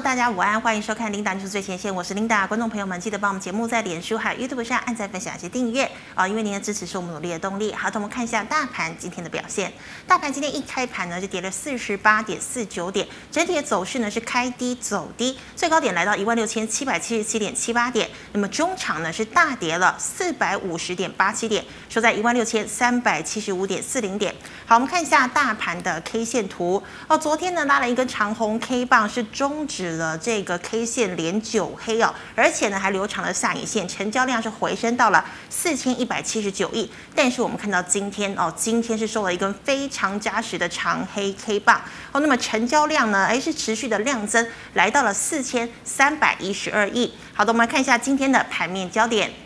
大家午安，欢迎收看《琳达就是最前线》，我是琳达。观众朋友们，记得帮我们节目在脸书还有 YouTube 上按赞、分享以及订阅啊，因为您的支持是我们努力的动力。好，那我们看一下大盘今天的表现。大盘今天一开盘呢，就跌了四十八点四九点，整体的走势呢是开低走低，最高点来到一万六千七百七十七点七八点。那么中场呢是大跌了四百五十点八七点，收在一万六千三百七十五点四零点。好，我们看一下大盘的 K 线图哦，昨天呢拉了一根长红 K 棒，是中指止了这个 K 线连九黑哦，而且呢还留长了下影线，成交量是回升到了四千一百七十九亿。但是我们看到今天哦，今天是收了一根非常扎实的长黑 K 棒哦，那么成交量呢，诶是持续的量增，来到了四千三百一十二亿。好的，我们来看一下今天的盘面焦点。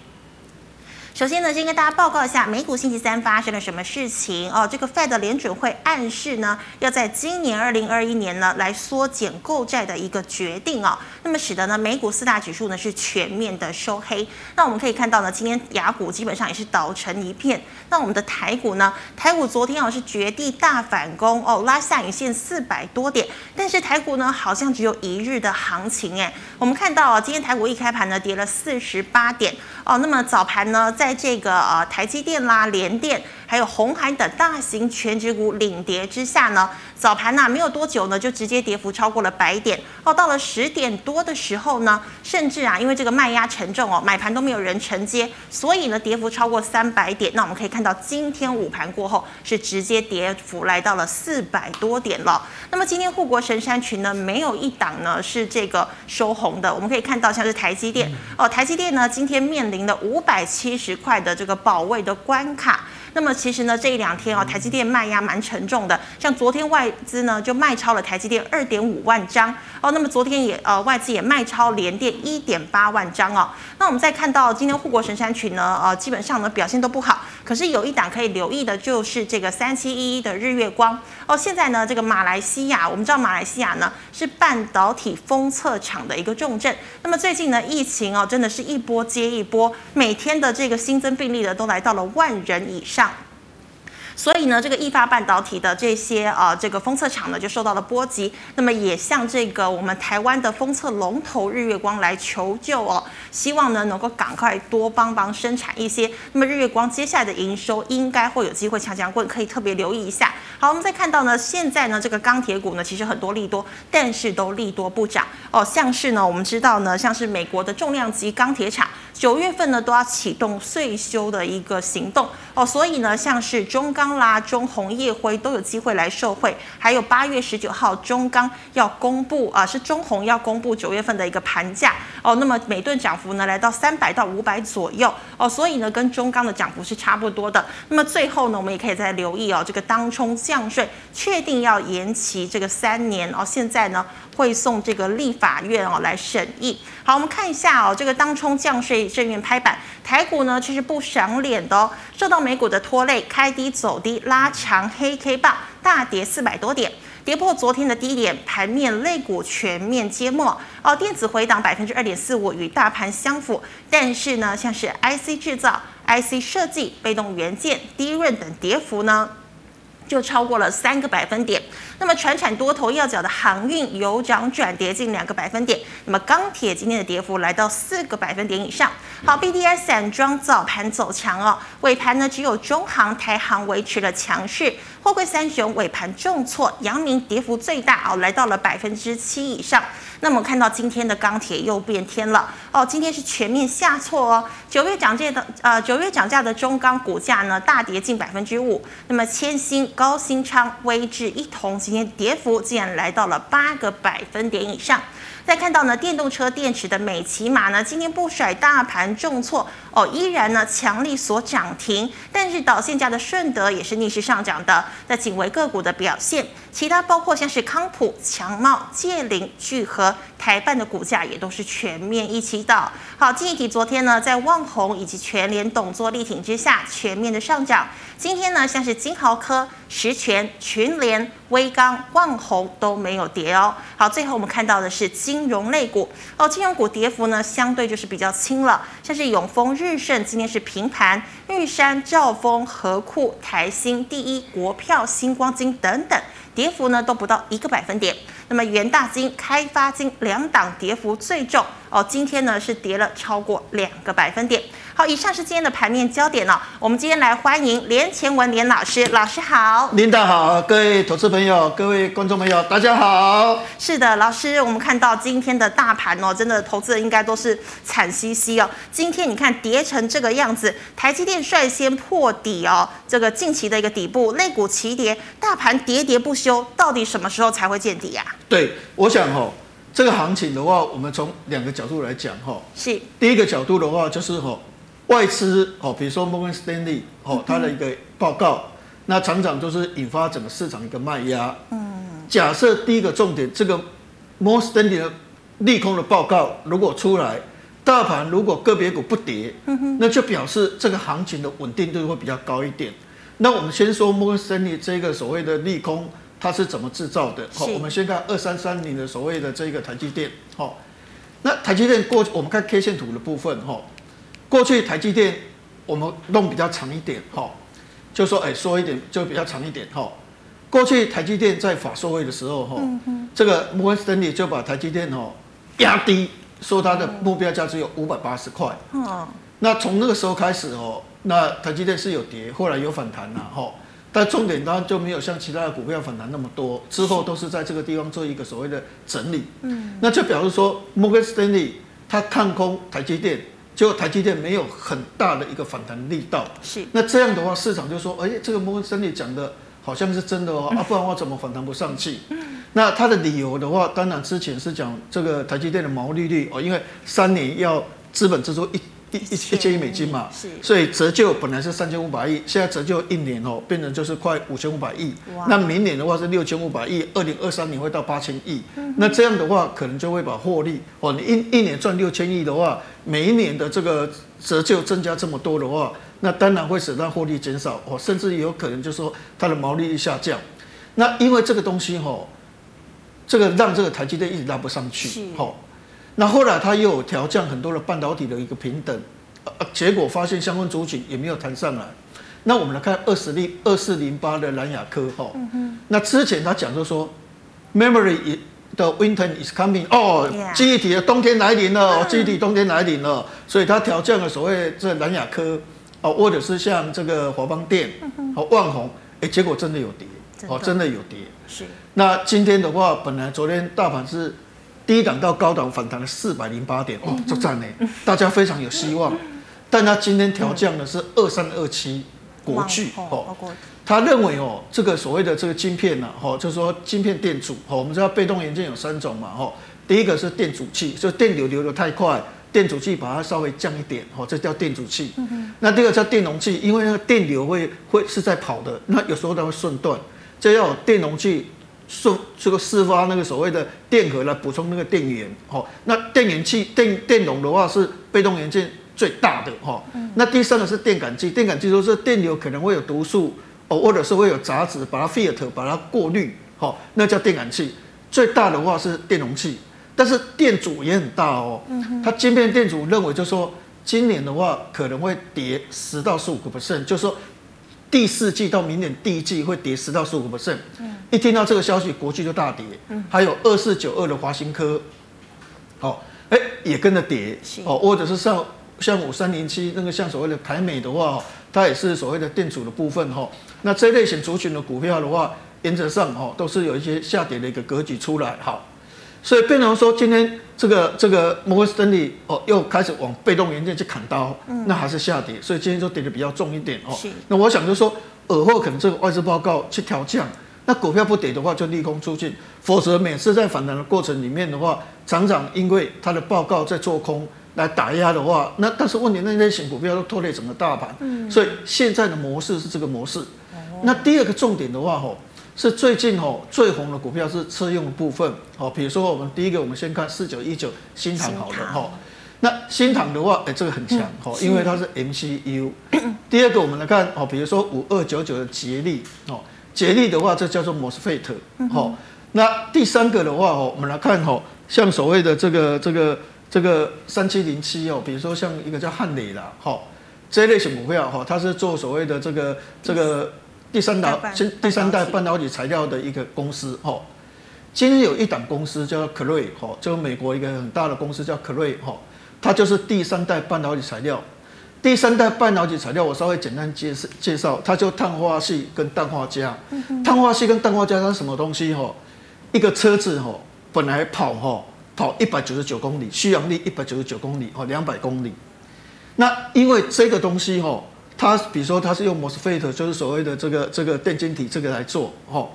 首先呢，先跟大家报告一下美股星期三发生了什么事情哦。这个 Fed 联准会暗示呢，要在今年二零二一年呢来缩减购债的一个决定哦。那么使得呢美股四大指数呢是全面的收黑。那我们可以看到呢，今天雅股基本上也是倒成一片。那我们的台股呢，台股昨天哦是绝地大反攻哦，拉下影线四百多点。但是台股呢好像只有一日的行情诶。我们看到啊，今天台股一开盘呢跌了四十八点哦。那么早盘呢在在这个呃台积电啦、联电，还有红海等大型权值股领跌之下呢，早盘呐、啊、没有多久呢，就直接跌幅超过了百点哦。到了十点多的时候呢，甚至啊因为这个卖压沉重哦，买盘都没有人承接，所以呢跌幅超过三百点。那我们可以看到今天午盘过后是直接跌幅来到了四百多点了。那么今天护国神山群呢，没有一档呢是这个收红的。我们可以看到像是台积电哦，台积电呢今天面临的五百七十块的这个保卫的关卡。那么其实呢，这一两天哦，台积电卖压蛮沉重的。像昨天外资呢就卖超了台积电二点五万张哦。那么昨天也呃外资也卖超联电一点八万张哦。那我们再看到今天护国神山群呢，呃基本上呢表现都不好。可是有一档可以留意的，就是这个三七一一的日月光哦。现在呢，这个马来西亚，我们知道马来西亚呢是半导体封测厂的一个重镇。那么最近呢，疫情哦真的是一波接一波，每天的这个新增病例呢都来到了万人以上。所以呢，这个意法半导体的这些呃这个封测厂呢就受到了波及，那么也向这个我们台湾的封测龙头日月光来求救哦，希望呢能够赶快多帮帮生产一些。那么日月光接下来的营收应该会有机会强强滚，可以特别留意一下。好，我们再看到呢，现在呢这个钢铁股呢其实很多利多，但是都利多不涨哦，像是呢我们知道呢，像是美国的重量级钢铁厂。九月份呢都要启动岁修的一个行动。哦，所以呢像是中钢啦、中鸿、烨辉都有机会来受惠，还有八月十九号中钢要公布啊，是中红要公布九月份的一个盘价。哦，那么每吨涨幅呢来到三百到五百左右。哦，所以呢跟中钢的涨幅是差不多的。那么最后呢我们也可以再留意哦，这个当冲降税确定要延期这个三年。哦，现在呢会送这个立法院哦来审议。好，我们看一下哦，这个当冲降税。正面拍板，台股呢其实不赏脸的哦，受到美股的拖累，开低走低，拉长黑 K 棒，大跌四百多点，跌破昨天的低点，盘面类股全面揭幕哦，电子回档百分之二点四五，与大盘相符，但是呢，像是 IC 制造、IC 设计、被动元件、低润等跌幅呢，就超过了三个百分点。那么，船产多头要角的航运有涨转跌近两个百分点。那么，钢铁今天的跌幅来到四个百分点以上。好，B D S 散装早盘走强哦，尾盘呢只有中航、台航维持了强势。货柜三雄尾盘重挫，阳明跌幅最大哦，来到了百分之七以上。那么，看到今天的钢铁又变天了哦，今天是全面下挫哦。九月涨价的呃，九月涨价的中钢股价呢大跌近百分之五。那么，千兴、高新昌、威致一同。今天跌幅竟然来到了八个百分点以上。再看到呢，电动车电池的美琪玛呢，今天不甩大盘重挫哦，依然呢强力所涨停。但是导线架的顺德也是逆势上涨的。那仅为个股的表现，其他包括像是康普、强茂、建林、聚合、台半的股价也都是全面一起倒。好，记忆体昨天呢在旺宏以及全联董座力挺之下，全面的上涨。今天呢，像是金豪科。十銓、群联、威刚、旺宏都没有跌哦。好，最后我们看到的是金融类股哦，金融股跌幅呢相对就是比较轻了，像是永丰、日盛今天是平盘，玉山、兆丰、合库、台新、第一、国票、新光金等等，跌幅呢都不到一个百分点。那么元大金、开发金两档跌幅最重哦，今天呢是跌了超过两个百分点。好，以上是今天的盘面焦点了。我们今天来欢迎连前文连老师，老师好。琳达好，各位投资朋友、各位观众朋友，大家好。是的，老师，我们看到今天的大盘哦，真的投资人应该都是惨兮兮哦。今天你看跌成这个样子，台积电率先破底哦，这个近期的一个底部，类股齐跌，大盘跌跌不休，到底什么时候才会见底呀、啊？对，我想哈、哦，这个行情的话，我们从两个角度来讲哈。是。第一个角度的话，就是哈。外资哦，比如说摩根士丹利哦，它的一个报告，那常常就是引发整个市场一个卖压。嗯，假设第一个重点，这个摩根士丹利的利空的报告如果出来，大盘如果个别股不跌，那就表示这个行情的稳定度会比较高一点。那我们先说摩根士丹利这个所谓的利空，它是怎么制造的？好，我们先看二三三零的所谓的这个台积电。好，那台积电过去我们看 K 线图的部分，哈。过去台积电我们弄比较长一点，哈，就说哎说一点就比较长一点，哈。过去台积电在法说会的时候，哈，这个摩根士丹利就把台积电哦压低，说它的目标价只有五百八十块。那从那个时候开始哦，那台积电是有跌，后来有反弹了，哈。但重点当然就没有像其他的股票反弹那么多，之后都是在这个地方做一个所谓的整理。嗯，那就表示说摩根士丹利它看空台积电。结果台积电没有很大的一个反弹力道，是那这样的话，市场就说，哎，这个摩根士丹利讲的好像是真的哦，啊，不然的话怎么反弹不上去？那他的理由的话，当然之前是讲这个台积电的毛利率哦，因为三年要资本支出一。一一一千亿美金嘛，所以折旧本来是三千五百亿，现在折旧一年哦，变成就是快五千五百亿。那明年的话是六千五百亿，二零二三年会到八千亿。那这样的话，可能就会把获利哦，你一一年赚六千亿的话，每一年的这个折旧增加这么多的话，那当然会使它获利减少哦，甚至有可能就是说它的毛利率下降。那因为这个东西哈，这个让这个台积电一直拉不上去，好。那后来他又有调降很多的半导体的一个平等，呃结果发现相关族群也没有谈上来。那我们来看二十零二四零八的蓝雅科哈，那之前他讲就说，memory 的 winter is coming，哦，记忆体的冬天来临了，记忆体冬天来临了，所以他调降了所谓这蓝雅科，哦，或者是像这个华邦电和万宏，哎，结果真的有跌，哦，真的有跌。是。那今天的话，本来昨天大盘是。低档到高档反弹了四百零八点，哦，这赞呢，大家非常有希望。但他今天调降的是二三二七国巨哦，他认为哦，这个所谓的这个晶片呢，哦，就是说晶片电阻，哦，我们知道被动元件有三种嘛，哦，第一个是电阻器，就电流流得太快，电阻器把它稍微降一点，哦，这叫电阻器。那第二个叫电容器，因为那个电流会会是在跑的，那有时候它会瞬断，这要有电容器。释这个释发那个所谓的电荷来补充那个电源，哦，那电源器电电容的话是被动元件最大的，哈，那第三个是电感器，电感器就是电流可能会有毒素，哦，或者是会有杂质，把它 filter 把它过滤，好，那叫电感器。最大的话是电容器，但是电阻也很大哦，它晶片电阻认为就是说今年的话可能会跌十到十五个 percent，就是说。第四季到明年第一季会跌十到十五个 percent，一听到这个消息，国巨就大跌。还有二四九二的华新科，好，哎，也跟着跌。哦，或者是像像五三零七那个像所谓的台美的话，它也是所谓的电阻的部分哈。那这类型族群的股票的话，原则上哈都是有一些下跌的一个格局出来。好。所以变成说，今天这个这个摩根士丹利哦，又开始往被动元件去砍刀，那还是下跌，所以今天就跌的比较重一点哦。那我想就说，尔后可能这个外资报告去调降，那股票不跌的话就利空出尽，否则每次在反弹的过程里面的话，常常因为它的报告在做空来打压的话，那但是问题那类型股票都拖累整个大盘，所以现在的模式是这个模式。那第二个重点的话吼。是最近哦最红的股票是车用的部分，哦，比如说我们第一个，我们先看四九一九新唐好了哈，那新唐的话，哎，这个很强哈，因为它是 MCU。第二个我们来看哦，比如说五二九九的捷力哦，捷力的话，这叫做 MOSFET。好，那第三个的话哦，我们来看哦，像所谓的这个这个这个三七零七哦，比如说像一个叫汉磊啦，哈，这一类型股票哈，它是做所谓的这个这个第三代第三代半导体材料的一个公司哈。今天有一档公司叫可瑞哈，就美国一个很大的公司叫可瑞哈，它就是第三代半导体材料。第三代半导体材料，我稍微简单介绍介绍，它就碳化矽跟氮化镓。碳化矽跟氮化镓它是什么东西？哈，一个车子哈，本来跑哈跑一百九十九公里，续航力一百九十九公里哦，两百公里。那因为这个东西哈，它比如说它是用 MOSFET，就是所谓的这个这个电晶体这个来做哈。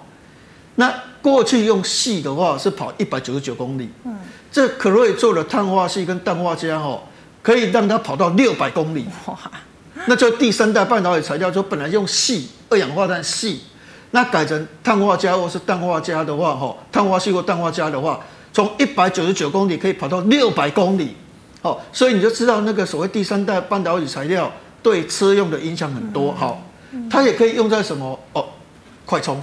那过去用矽的话是跑一百九十九公里，嗯，这可瑞做的碳化系跟氮化镓哈。可以让它跑到六百公里，哇！那就第三代半导体材料，就本来用矽二氧化碳矽，那改成碳化镓或是氮化镓的话，哈，碳化矽或氮化镓的话，从一百九十九公里可以跑到六百公里，哦，所以你就知道那个所谓第三代半导体材料对车用的影响很多，好，它也可以用在什么哦，快充。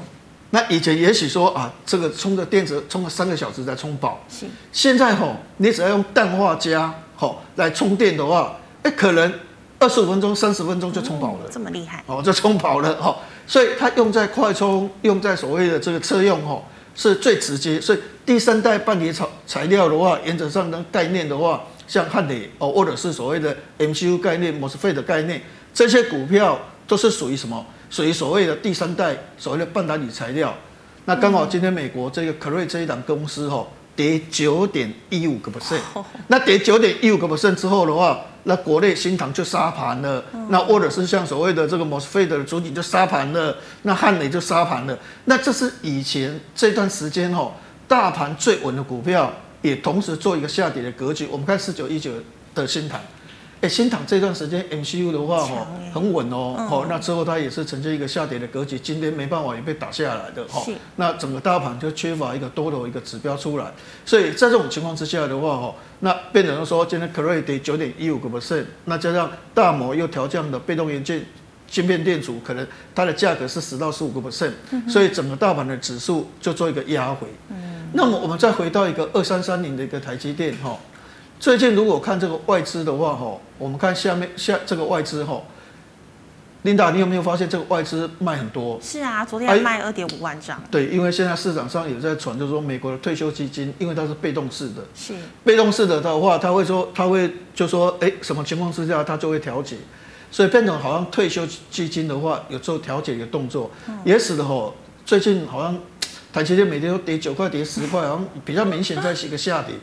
那以前也许说啊，这个充个电池充了三个小时才充饱，是，现在吼，你只要用氮化镓。好，来充电的话，哎，可能二十五分钟、三十分钟就充饱了，这么厉害哦，就充饱了哈。所以它用在快充，用在所谓的这个车用吼，是最直接。所以第三代半导体材材料的话，原则上的概念的话，像汉磊哦，或者是所谓的 MCU 概念、MOSFET 的概念，这些股票都是属于什么？属于所谓的第三代所谓的半导体材料。那刚好今天美国这个科瑞这一档公司哈。跌九点一五个 percent，那跌九点一五个 percent 之后的话，那国内新塘就杀盘了，那或者是像所谓的这个 MOSFET 的主体就杀盘了，那汉磊就杀盘了，那这是以前这段时间哦，大盘最稳的股票，也同时做一个下跌的格局。我们看四九一九的新塘。哎，新塘这段时间 MCU 的话，哈，很稳哦，哦，那之后它也是呈现一个下跌的格局，今天没办法也被打下来的，哈，那整个大盘就缺乏一个多头一个指标出来，所以在这种情况之下的话，哈，那变成说今天可瑞跌九点一五个 percent，那加上大摩又调降的被动元件晶片电阻，可能它的价格是十到十五个 percent，所以整个大盘的指数就做一个压回，嗯，那么我们再回到一个二三三零的一个台积电，哈。最近如果看这个外资的话，哈，我们看下面下这个外资，哈，Linda，你有没有发现这个外资卖很多？是啊，昨天还卖二点五万张。对，因为现在市场上有在传，就是说美国的退休基金，因为它是被动式的，是被动式的的话，他会说，他会就说，哎，什么情况之下他就会调节，所以变成好像退休基金的话有做调节的动作，嗯、也使得吼，最近好像 台积电每天都跌九块，跌十块，好像比较明显在一个下跌。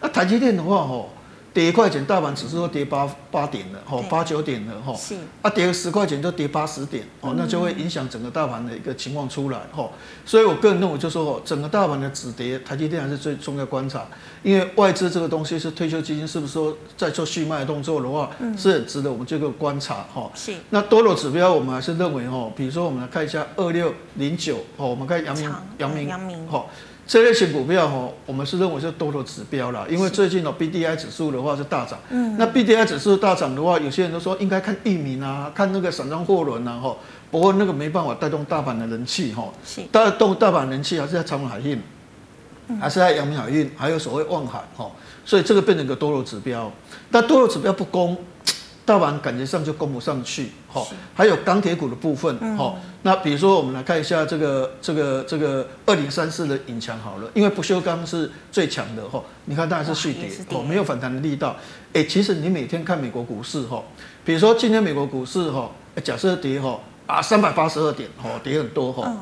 那台积电的话，吼，跌一块钱，大盘指数都跌八八点了，吼，八九点了，吼，是。啊，跌个十块钱就跌八十点，哦，那就会影响整个大盘的一个情况出来，吼，所以我个人认为，就说，哦，整个大盘的止跌，台积电还是最重要观察，因为外资这个东西是退休基金，是不是说在做续卖动作的话，是很值得我们这个观察，哈，是。那多头指标，我们还是认为，吼，比如说我们来看一下二六零九，哦，我们看阳明，阳明，阳明，哈。这类型股票哈，我们是认为是多头指标啦，因为最近的 B D I 指数的话是大涨。嗯。那 B D I 指数大涨的话，有些人都说应该看裕民啊，看那个散装货轮啊，哈。不过那个没办法带动大盘的人气哈。是。带动大盘人气还是在长荣海运，还是在阳明海运，还有所谓望海哈。所以这个变成一个多头指标，但多头指标不攻。大盘感觉上就攻不上去，哈，还有钢铁股的部分，哈，那比如说我们来看一下这个这个这个二零三四的隐强好了，因为不锈钢是最强的，哈，你看当然是续跌，哦，没有反弹的力道，哎，其实你每天看美国股市，哈，比如说今天美国股市，哈，假设跌，哈，啊三百八十二点，哈，跌很多，哈，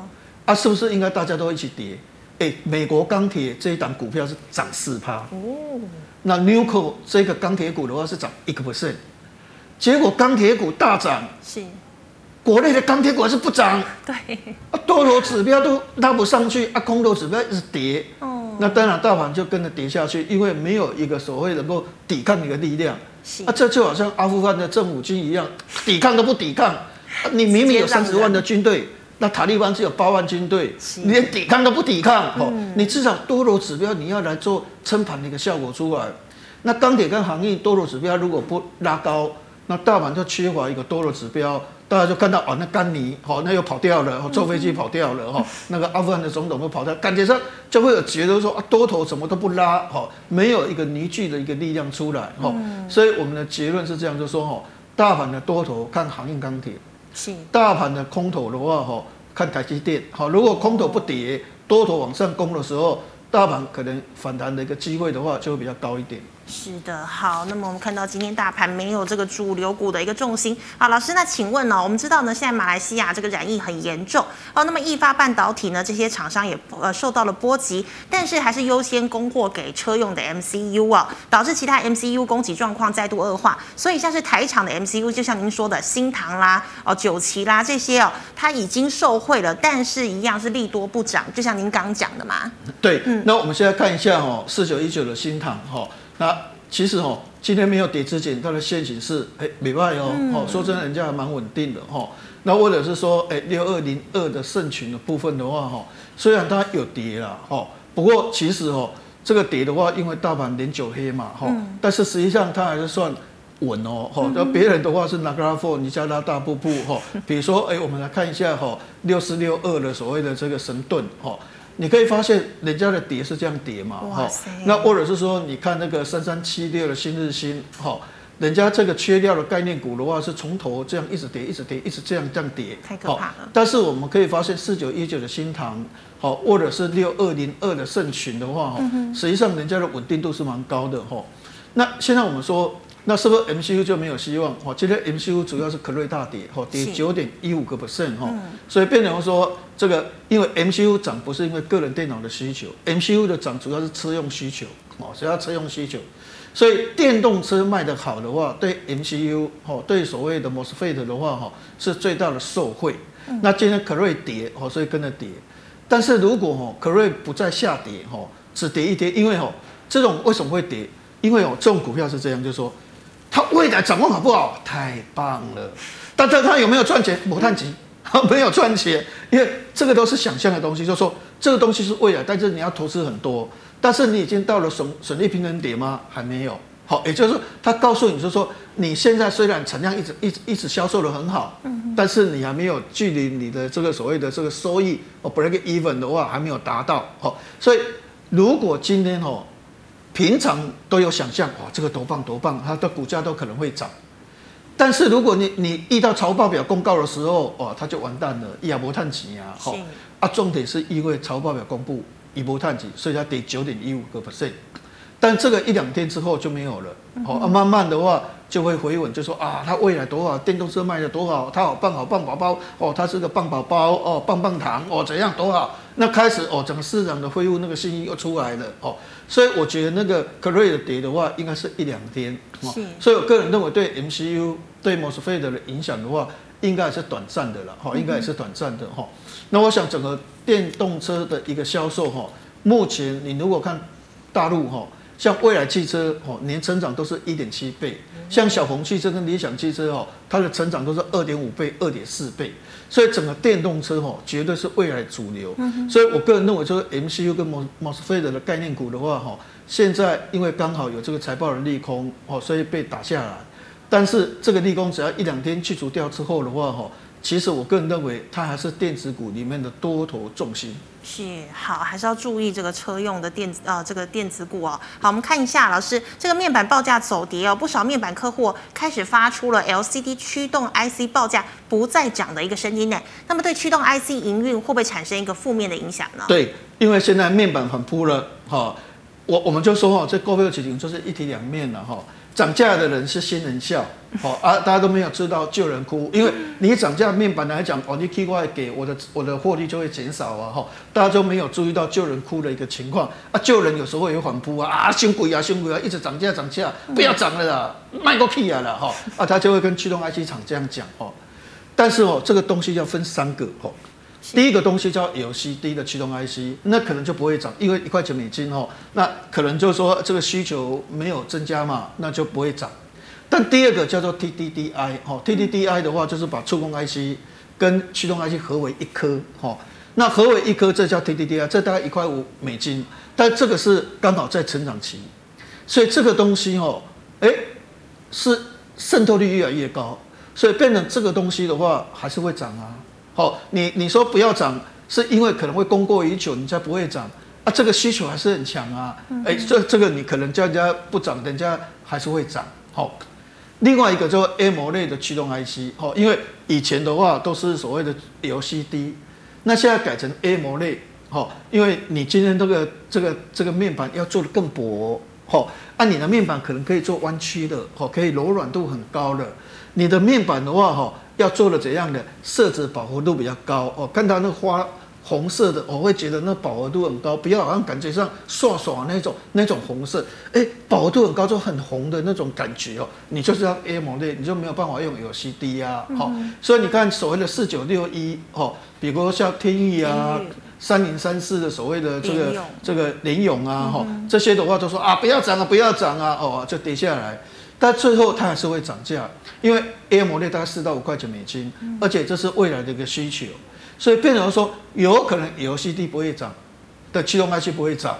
啊是不是应该大家都一起跌？哎，美国钢铁这一档股票是涨四趴，哦，那 Nucor 这个钢铁股的话是涨一个 percent。结果钢铁股大涨，是。国内的钢铁股还是不涨，对，啊多头指标都拉不上去，啊空头指标一直跌，哦，那当然大盘就跟着跌下去，因为没有一个所谓能够抵抗的一个力量，是。啊这就好像阿富汗的政府军一样，抵抗都不抵抗，啊、你明明有三十万的军队，那塔利班只有八万军队，你连抵抗都不抵抗，哦、嗯，你至少多头指标你要来做撑盘的一个效果出来，那钢铁跟航运多头指标如果不拉高。那大盘就缺乏一个多的指标，大家就看到哦，那甘尼哦，那又跑掉了，坐飞机跑掉了哈，那个阿富汗的总统都跑掉，感觉上就会有觉得说啊，多头什么都不拉哈，没有一个凝聚的一个力量出来哈，所以我们的结论是这样，就说哈，大盘的多头看航运钢铁，是。大盘的空头的话哈，看台积电，好，如果空头不跌，多头往上攻的时候，大盘可能反弹的一个机会的话，就会比较高一点。是的，好，那么我们看到今天大盘没有这个主流股的一个重心。好，老师，那请问呢、哦？我们知道呢，现在马来西亚这个染疫很严重哦，那么易发半导体呢，这些厂商也呃受到了波及，但是还是优先供货给车用的 MCU 哦，导致其他 MCU 供给状况再度恶化。所以像是台厂的 MCU，就像您说的新唐啦、哦九旗啦这些哦，它已经受惠了，但是一样是利多不涨，就像您刚刚讲的嘛。对，嗯，那我们现在看一下哦，四九一九的新塘哈。哦那其实哦，今天没有跌之前，它的现形是哎，没坏哦，哦，说真的，人家还蛮稳定的哈。那或者是说，哎，六二零二的盛群的部分的话哈，虽然它有跌了哈，不过其实哦，这个跌的话，因为大盘连九黑嘛哈，但是实际上它还是算稳哦哈。那别人的话是拿格拉夫，你加拉大瀑布哈，比如说哎，我们来看一下哈，六四六二的所谓的这个神盾哈。你可以发现人家的跌是这样跌嘛，哈，那或者是说，你看那个三三七六的新日新，哈，人家这个缺掉的概念股的话是从头这样一直跌，一直跌，一直这样这样跌，太可怕了。但是我们可以发现四九一九的新塘，好，或者是六二零二的盛群的话，哈，实际上人家的稳定度是蛮高的，哈。那现在我们说。那是不是 MCU 就没有希望？哦，今天 MCU 主要是科瑞大跌，哦，跌九点一五个 percent 哈，所以变成说这个，因为 MCU 涨不是因为个人电脑的需求，MCU 的涨主要是车用需求，哦，主要车用需求，所以电动车卖得好的话，对 MCU 哦，对所谓的 MOSFET 的话哈，是最大的受惠。那今天科瑞跌，哦，所以跟着跌，但是如果哦科瑞不再下跌，哈，只跌一跌，因为哦这种为什么会跌？因为哦这种股票是这样，就是说。它未来展望好不好？太棒了，但是他有没有赚钱？没赚钱，没有赚钱，因为这个都是想象的东西。就是说这个东西是未来，但是你要投资很多，但是你已经到了损损益平衡点吗？还没有。好，也就是说，他告诉你，就是说你现在虽然产量一直一直一直销售的很好，但是你还没有距离你的这个所谓的这个收益哦，break even 的话还没有达到。好，所以如果今天哦。平常都有想象，哇，这个多棒多棒，它的股价都可能会涨。但是如果你你遇到财报表公告的时候，哇，它就完蛋了，也没赚钱啊。好，啊，重点是因为财报表公布，也没赚钱，所以它跌九点一五个 percent。但这个一两天之后就没有了，好啊，慢慢的话就会回稳，就说啊，它未来多好，电动车卖的多好，它好棒好棒宝宝哦，它是个棒宝宝哦，棒棒糖哦，怎样多好？那开始哦，整个市场的恢复那个信息又出来了哦，所以我觉得那个科瑞的跌的话，应该是一两天，是，所以我个人认为对 MCU 对 MOSFET 的影响的话，应该也是短暂的了，哈，应该也是短暂的哈。那我想整个电动车的一个销售哈，目前你如果看大陆哈。像蔚来汽车哦，年成长都是一点七倍，像小鹏汽车跟理想汽车哦，它的成长都是二点五倍、二点四倍，所以整个电动车哦，绝对是未来主流。所以我个人认为，就是 MCU 跟 MOSFET 的概念股的话哈，现在因为刚好有这个财报的利空哦，所以被打下来。但是这个利空只要一两天去除掉之后的话哈，其实我个人认为它还是电子股里面的多头重心。是好，还是要注意这个车用的电子呃，这个电子股哦。好，我们看一下老师，这个面板报价走跌哦，不少面板客户开始发出了 LCD 驱动 IC 报价不再涨的一个声音呢。那么对驱动 IC 营运会不会产生一个负面的影响呢？对，因为现在面板很铺了哈，我我们就说哈，这股票市场就是一体两面了哈。涨价的人是新人笑，好啊，大家都没有知道旧人哭，因为你涨价面板来讲，哦，你 K 过来给我的我的获利就会减少啊，哈，大家都没有注意到旧人哭的一个情况啊，旧人有时候也反扑啊，啊，凶鬼啊，凶鬼啊，一直涨价涨价，不要涨了啦，卖个屁啊了，哈，啊，他就会跟驱动 IC 厂这样讲，哈，但是哦，这个东西要分三个，哈。第一个东西叫 LCD 的驱动 IC，那可能就不会涨，因为一块钱美金哦，那可能就是说这个需求没有增加嘛，那就不会涨。但第二个叫做 TDDI 哦，TDDI 的话就是把触控 IC 跟驱动 IC 合为一颗哦，那合为一颗这叫 TDDI，这大概一块五美金，但这个是刚好在成长期，所以这个东西哦，哎，是渗透率越来越高。所以变成这个东西的话还是会涨啊。好，你你说不要涨，是因为可能会供过于求，你才不会涨啊。这个需求还是很强啊。哎、欸，这这个你可能叫人家不涨，人家还是会涨。好，另外一个就是 AMOLED 的驱动 IC，好，因为以前的话都是所谓的 LCD，那现在改成 AMOLED，好，因为你今天这个这个这个面板要做的更薄，好，按你的面板可能可以做弯曲的，好，可以柔软度很高的。你的面板的话，哈，要做的怎样的色泽饱和度比较高哦。看到那花红色的，我会觉得那饱和度很高，不要好像感觉上刷刷那种那种红色，哎、欸，饱和度很高就很红的那种感觉哦。你就是要 AMOLED，你就没有办法用 LCD 啊。好、嗯，所以你看所谓的四九六一，哦，比如像天钰啊、三零三四的所谓的这个这个联勇啊，哈、嗯，这些的话都说啊，不要涨啊，不要涨啊，哦，就跌下来。但最后它还是会涨价，因为 AMOLED 大概四到五块钱美金，而且这是未来的一个需求，所以变成说有可能 LCD 不会涨，的驱动 IC 不会涨，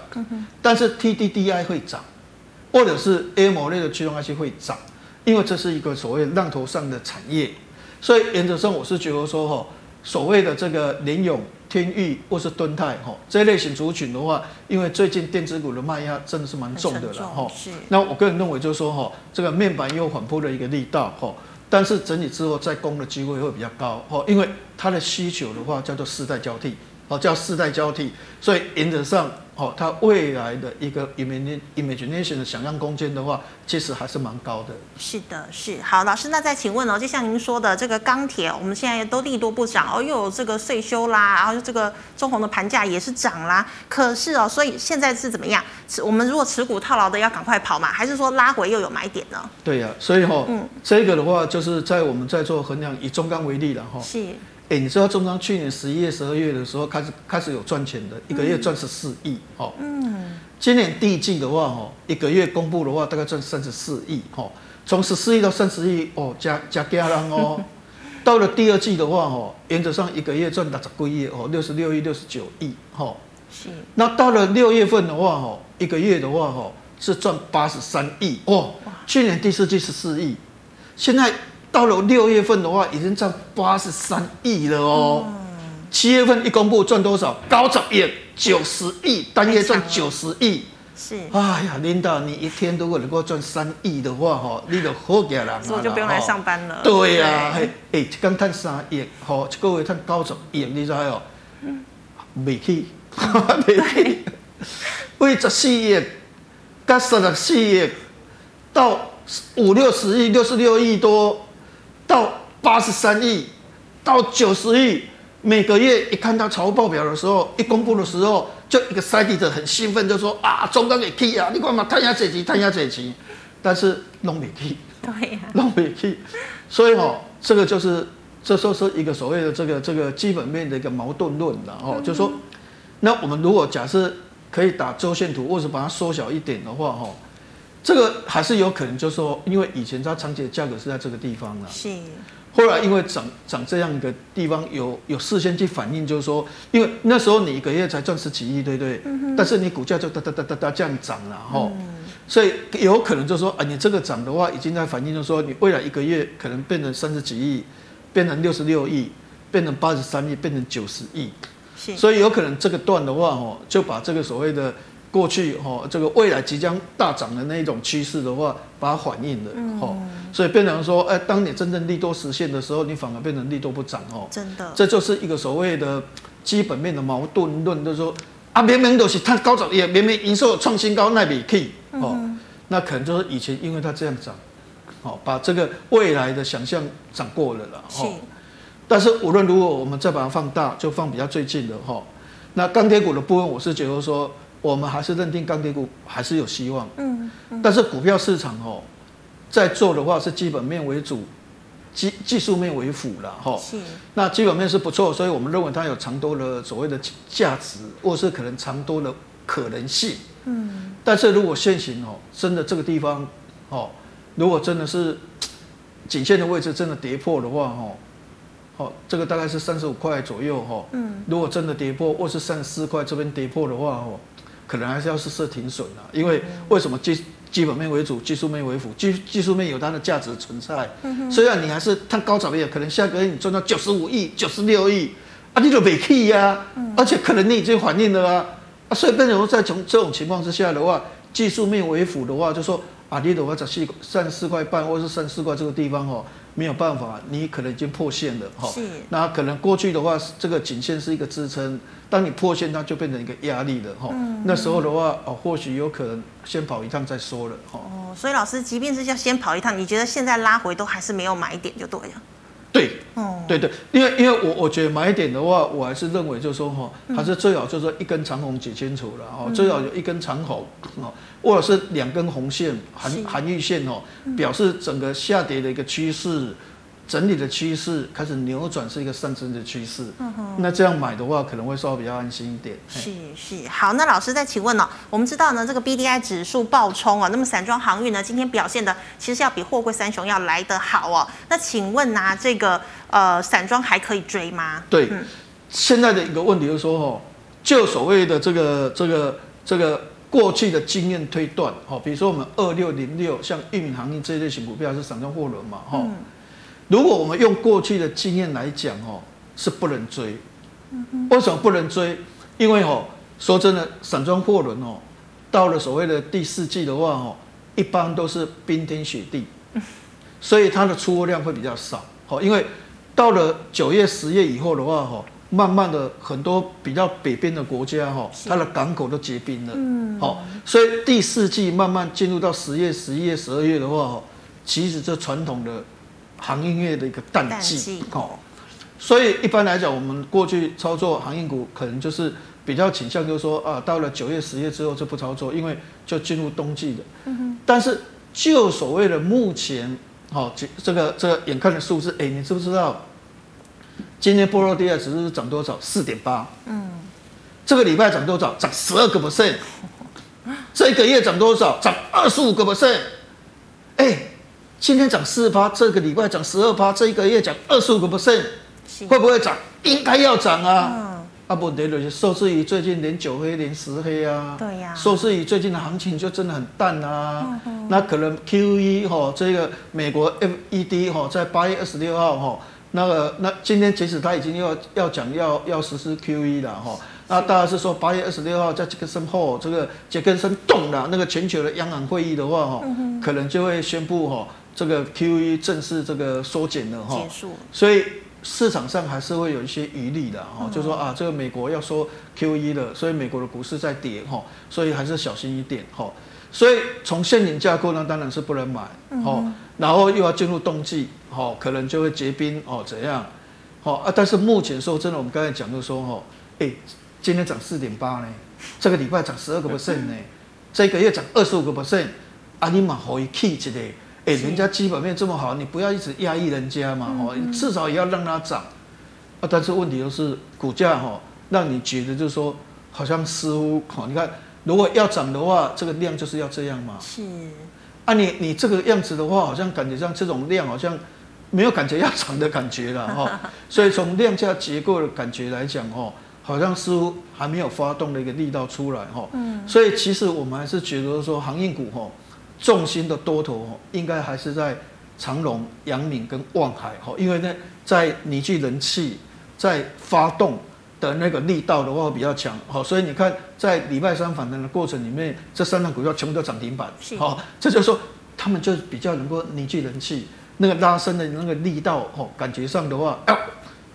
但是 TDDI 会涨，或者是 AMOLED 的驱动 IC 会涨，因为这是一个所谓浪头上的产业，所以原则上我是觉得说哈，所谓的这个联咏。天域或是敦泰哈这一类型族群的话，因为最近电子股的卖压真的是蛮重的了哈。那我个人认为就是说哈，这个面板又缓坡的一个力道哈，但是整理之后再攻的机会会比较高哈，因为它的需求的话叫做世代交替，哦叫世代交替，所以原则上。哦，它未来的一个 imagination 的想象空间的话，其实还是蛮高的。是的，是好，老师，那再请问哦，就像您说的，这个钢铁，我们现在都利多不涨哦，又有这个税修啦，然后这个中红的盘价也是涨啦。可是哦，所以现在是怎么样？我们如果持股套牢的要赶快跑嘛，还是说拉回又有买点呢？对呀、啊，所以哈、哦，嗯，这个的话就是在我们在做衡量，以中钢为例了哈。是。哎、欸，你知道中钢去年十一月、十二月的时候开始开始有赚钱的，一个月赚十四亿哦。嗯。今年第一季的话，哦，一个月公布的话，大概赚三十四亿哦。从十四亿到三十亿哦，加加加人哦。到了第二季的话，哦，原则上一个月赚六十几亿哦，六十六亿、六十九亿哦。是。那到了六月份的话，哦，一个月的话，哦，是赚八十三亿哦。去年第四季十四亿，现在。到了六月份的话，已经赚八十三亿了哦。七月份一公布赚多少？高涨也九十亿，单月赚九十亿。是。哎呀，Linda，你一天如果能够赚三亿的话，哈，你就好给人了。所以就不用来上班了。对呀、啊，哎哎，刚赚三亿，好，各位赚九十亿，你知道哦？未去，未去。为十四亿，加十六四亿，到五六十亿，六十六亿多。到八十三亿，到九十亿，每个月一看到财务报表的时候，一公布的时候，就一个塞地者很兴奋，就说啊，中钢给 K 啊，你干嘛探下这级，贪下这级，但是弄没 K，对呀，弄没 K，所以哦，这个就是这时候是一个所谓的这个这个基本面的一个矛盾论了哦，就是说，那我们如果假设可以打周线图，或者把它缩小一点的话，哈。这个还是有可能，就是说，因为以前它长期的价格是在这个地方了，是。后来因为涨涨这样一个地方，有有事先去反映，就是说，因为那时候你一个月才赚十几亿，对不对？嗯。但是你股价就哒哒哒哒哒这样涨了，哈。嗯。所以有可能就是说，啊，你这个涨的话，已经在反映，就是说，你未来一个月可能变成三十几亿，变成六十六亿，变成八十三亿，变成九十亿。是。所以有可能这个段的话，哦，就把这个所谓的。过去哈，这个未来即将大涨的那一种趋势的话，把它反映了哈，所以变成说，哎，当你真正利多实现的时候，你反而变成利多不涨哦。真的，这就是一个所谓的基本面的矛盾论，就是说啊，明明都是它高涨，也明明营收创新高，那笔 K 哦，那可能就是以前因为它这样涨，哦，把这个未来的想象涨过了了哈。但是无论如何，我们再把它放大，就放比较最近的哈。那钢铁股的部分，我是觉得说。我们还是认定钢铁股还是有希望，嗯，嗯，但是股票市场哦，在做的话是基本面为主，技技术面为辅了哈。是。那基本面是不错，所以我们认为它有长多的所谓的价值，或是可能长多的可能性。嗯。但是如果现行哦，真的这个地方哦，如果真的是颈线的位置真的跌破的话哦，哦，这个大概是三十五块左右哈。嗯。如果真的跌破，或是三十四块这边跌破的话哦。可能还是要是设停损了，因为为什么基基本面为主，技术面为辅。技技术面有它的价值存在，虽然你还是看高潮业，可能下个月你赚到九十五亿、九十六亿啊，你就没去呀，而且可能你已经反应了啊，啊，所以变成在从这种情况之下的话，技术面为辅的话，就说啊，你的话在四三十四块半或是三四块这个地方哦。没有办法，你可能已经破线了哈。是。那可能过去的话，这个颈线是一个支撑，当你破线，它就变成一个压力了哈。嗯。那时候的话，哦，或许有可能先跑一趟再说了哈。哦，所以老师，即便是要先跑一趟，你觉得现在拉回都还是没有买点就对了。对，哦，对对，因为因为我我觉得买点的话，我还是认为就是说哈，还是最好就是说一根长红解清楚了哈，最好有一根长红哦，或者是两根红线含含玉线哦，表示整个下跌的一个趋势。整理的趋势开始扭转，是一个上升的趋势。嗯哼，那这样买的话，可能会稍微比较安心一点。是是，好，那老师再请问呢、哦？我们知道呢，这个 B D I 指数暴冲啊，那么散装航运呢，今天表现的其实要比货柜三雄要来得好哦。那请问呢、啊，这个呃，散装还可以追吗？对，嗯、现在的一个问题就是说，哦，就所谓的这个这个这个过去的经验推断，哦，比如说我们二六零六，像裕民航运这一类型股票是散装货轮嘛，哈、嗯。如果我们用过去的经验来讲，哦，是不能追。为什么不能追？因为哦，说真的，散装货轮哦，到了所谓的第四季的话，哦，一般都是冰天雪地，所以它的出货量会比较少。哦，因为到了九月、十月以后的话，哦，慢慢的很多比较北边的国家，哈，它的港口都结冰了。嗯。好，所以第四季慢慢进入到十月、十一月、十二月的话，哦，其实这传统的。航运业的一个淡季哦，所以一般来讲，我们过去操作航运股，可能就是比较倾向，就是说啊，到了九月、十月之后就不操作，因为就进入冬季的。但是就所谓的目前，哦，这这个这个眼看的数字，哎，你知不知道？今天波罗的海指数涨多少？四点八。嗯。这个礼拜涨多少？涨十二个 percent。这个月涨多少？涨二十五个 percent。哎。今天涨四趴，这个礼拜涨十二趴，这一个月涨二十五个 percent，会不会涨？应该要涨啊！嗯、啊不，得了，受制于最近连九黑连十黑啊，对呀、啊，受制于最近的行情就真的很淡啊。嗯、那可能 QE 哈，这个美国 FED 哈，在八月二十六号哈，那个那今天即使他已经要要讲要要实施 QE 了哈。那大家是说八月二十六号在杰克森后，这个杰克森动了，那个全球的央行会议的话哈，嗯、可能就会宣布哈。这个 QE 正式这个缩减了哈，结束，所以市场上还是会有一些余力的哈，就说啊，这个美国要说 QE 了，所以美国的股市在跌哈，所以还是小心一点哈。所以从现金架构呢，当然是不能买哈，然后又要进入冬季哈，可能就会结冰哦，怎样？好啊，但是目前说真的，我们刚才讲就说哈，哎，今天涨四点八呢，这个礼拜涨十二个 percent 呢，这个月涨二十五个 percent，啊，你嘛可以起一个。哎，人家基本面这么好，你不要一直压抑人家嘛，哦，至少也要让它涨。啊，但是问题就是股价哈，让你觉得就是说，好像似乎哈，你看如果要涨的话，这个量就是要这样嘛。是。啊你，你你这个样子的话，好像感觉像这种量好像没有感觉要涨的感觉了哈。所以从量价结构的感觉来讲哈，好像似乎还没有发动的一个力道出来哈。嗯。所以其实我们还是觉得说，航运股哈。重心的多头应该还是在长隆、阳明跟望海哈，因为呢，在凝聚人气、在发动的那个力道的话比较强，好，所以你看在礼拜三反弹的过程里面，这三档股票全部都涨停板，好，这就是说他们就比较能够凝聚人气，那个拉升的那个力道哦，感觉上的话。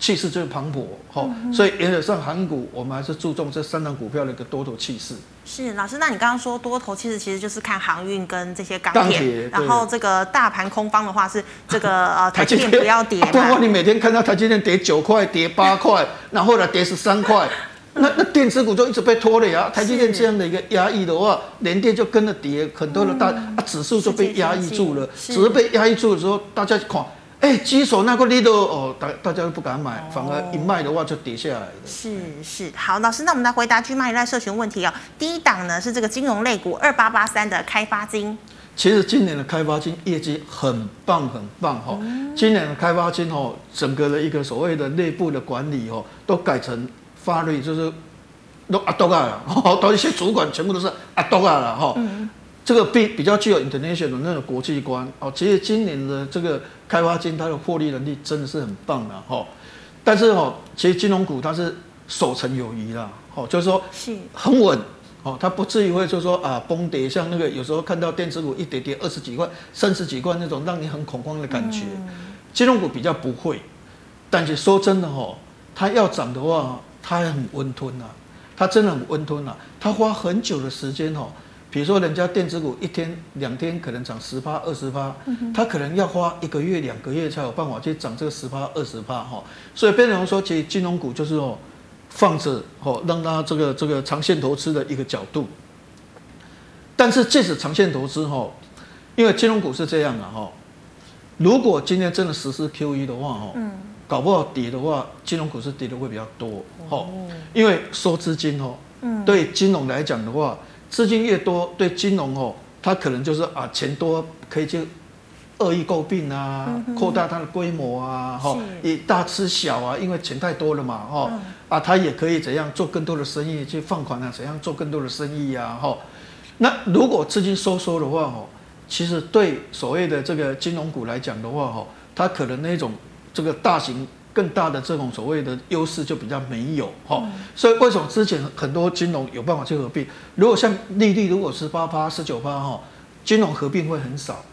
气势最磅礴，哈，所以原则上航股我们还是注重这三档股票的一个多头气势。是老师，那你刚刚说多头气势其实就是看航运跟这些钢铁，然后这个大盘空方的话是这个 呃台积电不要跌。不然你每天看到台积电跌九块、跌八块，然后来跌十三块，那那电子股就一直被拖累啊。台积电这样的一个压抑的话，联电就跟着跌，很多的大啊指数就被压抑住了，只是被压抑住的时候，大家看。哎，机手那个力度哦，大大家都不敢买，哦、反而一卖的话就跌下来了。是是，好，老师，那我们来回答 GMoney 赖社群问题哦。第一档呢是这个金融类股二八八三的开发金。其实今年的开发金业绩很棒很棒哈、哦，嗯、今年的开发金哦，整个的一个所谓的内部的管理哦，都改成法律就是都阿多啊了，都一些主管全部都是阿多啊了哈。嗯这个比比较具有 international 的那种国际观哦。其实今年的这个开发金，它的获利能力真的是很棒的哈。但是哦，其实金融股它是守成有余啦，哦，就是说很稳哦，它不至于会就是说啊崩跌，像那个有时候看到电子股一跌跌二十几块、三十几块那种让你很恐慌的感觉。嗯、金融股比较不会，但是说真的哦，它要涨的话，它很温吞呐，它真的很温吞呐，它花很久的时间哦。比如说，人家电子股一天两天可能涨十趴二十趴，他可能要花一个月两个月才有办法去涨这个十趴二十趴哈。所以变成说，其实金融股就是哦，放着哦，让它这个这个长线投资的一个角度。但是即使长线投资哈，因为金融股是这样的哈，如果今天真的实施 QE 的话哈，搞不好跌的话，金融股是跌的会比较多哈，因为收资金哦，对金融来讲的话。资金越多，对金融哦，它可能就是啊，钱多可以去恶意购并啊，扩大它的规模啊，哈，以大吃小啊，因为钱太多了嘛，哈，啊，它也可以怎样做更多的生意，去放款啊，怎样做更多的生意啊，哈。那如果资金收缩的话，哈，其实对所谓的这个金融股来讲的话，哈，它可能那种这个大型。更大的这种所谓的优势就比较没有哈，所以为什么之前很多金融有办法去合并？如果像利率如果是八趴、十九趴哈，金融合并会很少，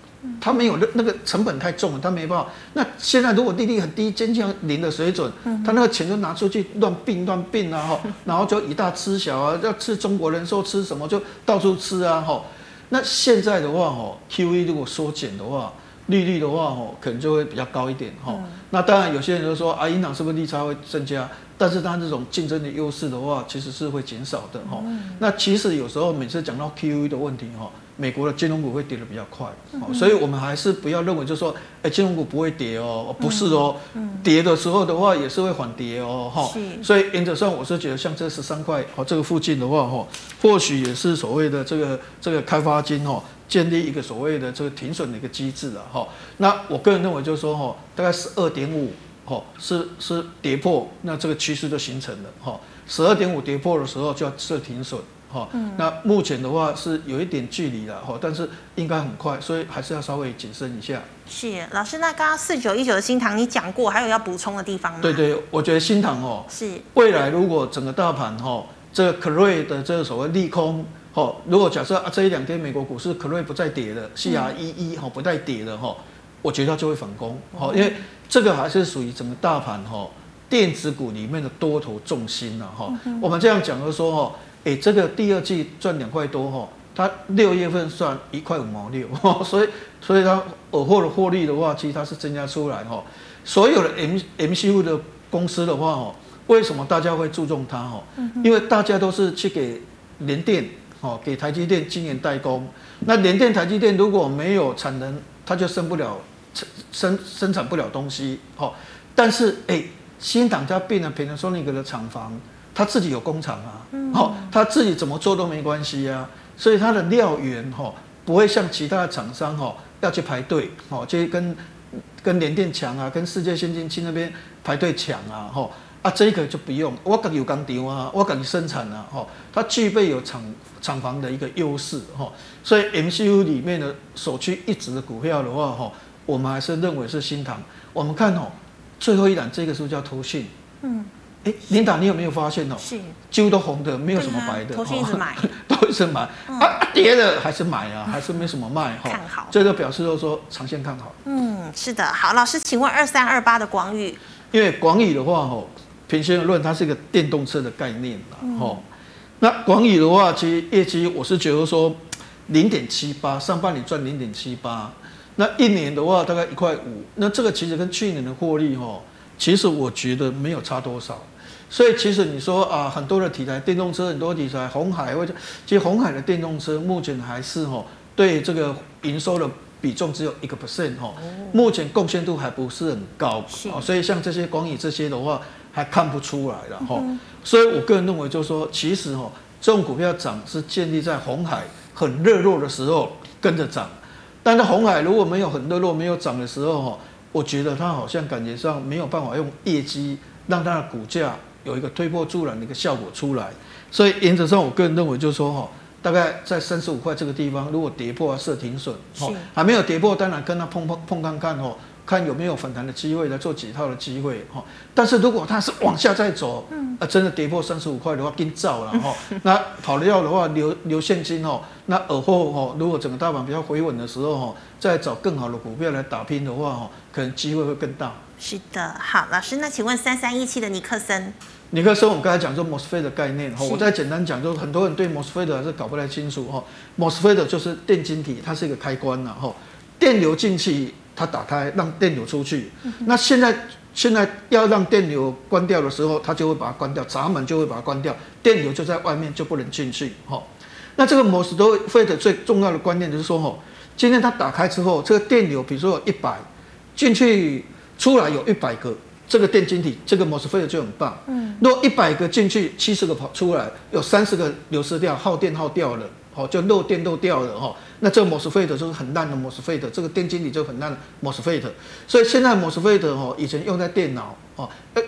它没有那那个成本太重了，它没办法。那现在如果利率很低，接近零的水准，它那个钱就拿出去乱并乱并啊哈，然后就以大吃小啊，要吃中国人说吃什么就到处吃啊哈。那现在的话哈，QE 如果缩减的话。利率的话，哦，可能就会比较高一点，哈、嗯。那当然，有些人就说啊，银行是不是利差会增加？但是它这种竞争的优势的话，其实是会减少的，哈、嗯。那其实有时候每次讲到 QE 的问题，哈，美国的金融股会跌得比较快，嗯、所以我们还是不要认为就是说，哎，金融股不会跌哦，不是哦，嗯。嗯、跌的时候的话也是会缓跌哦，哈。所以原则上我是觉得，像这十三块，哦，这个附近的话，哈，或许也是所谓的这个这个开发金，哦。建立一个所谓的这个停损的一个机制了哈，那我个人认为就是说哈，大概十二点五哈是是跌破，那这个趋势就形成了哈，十二点五跌破的时候就要设停损哈，那目前的话是有一点距离了哈，但是应该很快，所以还是要稍微谨慎一下。是老师，那刚刚四九一九的新塘你讲过，还有要补充的地方吗？对对，我觉得新塘哦是未来如果整个大盘哈，这个 Crane 的这个所谓利空。哦，如果假设啊这一两天美国股市可瑞不再跌了，CRE 哈不再跌了哈，我觉得它就会反攻，好，因为这个还是属于整个大盘哈电子股里面的多头重心了哈。我们这样讲就是说哈，哎这个第二季赚两块多哈，它六月份算一块五毛六，所以所以它尔后的获利的话，其实它是增加出来哈。所有的 M MCU 的公司的话哈，为什么大家会注重它哈？因为大家都是去给联电。哦，给台积电晶圆代工，那联电、台积电如果没有产能，它就生不了生生生产不了东西。哦，但是哎，新厂家变了，Panasonic 的厂房，他自己有工厂啊，哦，他自己怎么做都没关系啊，所以他的料源哈不会像其他的厂商哈要去排队，哦，就跟跟联电抢啊，跟世界先进去那边排队抢啊，哈。啊，这个就不用，我自己有工厂啊，我自己生产啊，哈，它具备有厂厂房的一个优势，哈，所以 MCU 里面的首屈一指的股票的话，哈，我们还是认为是新唐。我们看哦，最后一档这个是不是叫投信？嗯，哎，琳达，你有没有发现哦？是，几乎都红的，没有什么白的。投信 一直买，都一直买，啊，跌了还是买啊，还是没什么卖哈。看好，这个表示就是说长线看好。嗯，是的，好，老师，请问二三二八的广宇，因为广宇的话，吼。平心而论，它是一个电动车的概念啦，吼、嗯。那广宇的话，其实业绩我是觉得说零点七八，上半年赚零点七八，那一年的话大概一块五，那这个其实跟去年的获利吼，其实我觉得没有差多少。所以其实你说啊，很多的题材，电动车很多题材，红海或者其实红海的电动车目前还是吼对这个营收的比重只有一个 percent 吼，目前贡献度还不是很高，所以像这些光宇这些的话。还看不出来了哈，所以我个人认为就是说，其实哈，这种股票涨是建立在红海很热络的时候跟着涨，但是红海如果没有很热络、没有涨的时候哈，我觉得它好像感觉上没有办法用业绩让它的股价有一个推波助澜的一个效果出来，所以原则上我个人认为就是说哈。大概在三十五块这个地方，如果跌破设停损，哦，还没有跌破，当然跟它碰碰碰看看哦。看有没有反弹的机会来做解套的机会哈，但是如果它是往下再走，嗯，啊，真的跌破三十五块的话，跟造了 哈，那跑掉的话留留现金哦，那而后哈，如果整个大盘比较回稳的时候哈，再找更好的股票来打拼的话哈，可能机会会更大。是的，好，老师，那请问三三一七的尼克森，尼克森，我们刚才讲说 MOSFET 的概念哈，我再简单讲，就是很多人对 MOSFET 还是搞不太清楚哈，MOSFET 就是电晶体，它是一个开关呐哈，电流进去。它打开让电流出去，那现在现在要让电流关掉的时候，它就会把它关掉，闸门就会把它关掉，电流就在外面就不能进去。哈，那这个 MOSFET 最重要的观念就是说，哈，今天它打开之后，这个电流比如说有一百进去，出来有一百个，这个电晶体这个 MOSFET 就很棒。嗯，如果一百个进去，七十个跑出来，有三十个流失掉，耗电耗掉了。哦，就漏电漏掉了哈，那这个 MOSFET 就是很烂的 MOSFET，这个电晶体就很烂的 MOSFET，所以现在 MOSFET 哦，以前用在电脑哦，哎，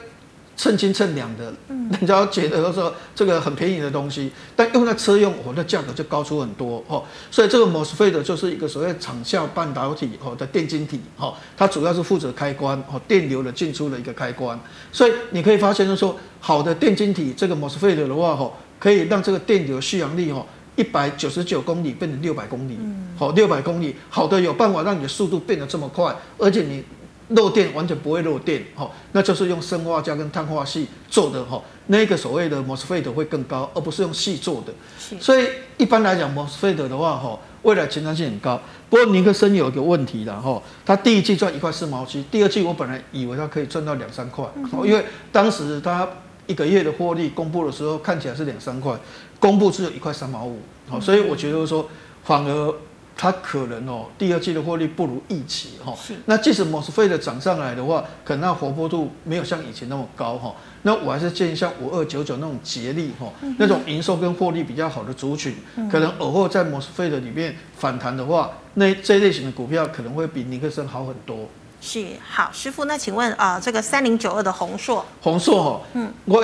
称斤称两的，人家觉得说这个很便宜的东西，但用在车用，哦，的价格就高出很多哦，所以这个 MOSFET 就是一个所谓场效半导体哦的电晶体哦，它主要是负责开关哦，电流的进出的一个开关，所以你可以发现就是说，好的电晶体这个 MOSFET 的话哈，可以让这个电流续航力哦。一百九十九公里变成六百公里，好，六百公里，好的有办法让你的速度变得这么快，而且你漏电完全不会漏电，哈，那就是用生化镓跟碳化矽做的，哈，那个所谓的 MOSFET 会更高，而不是用矽做的。所以一般来讲 MOSFET 的话，哈，未来前瞻性很高。不过尼克森有一个问题的，哈，他第一季赚一块四毛七，第二季我本来以为他可以赚到两三块，因为当时他。一个月的获利公布的时候，看起来是两三块，公布只有一块三毛五，好，所以我觉得说，反而它可能哦，第二季的获利不如预期哈。那即使 MOSFET 涨上来的话，可能那活泼度没有像以前那么高哈。那我还是建议像五二九九那种捷力哈，那种营收跟获利比较好的族群，可能偶尔在 MOSFET 里面反弹的话，那这一类型的股票可能会比尼克森好很多。是好，师傅，那请问啊、呃，这个三零九二的宏硕，宏硕哈，嗯，我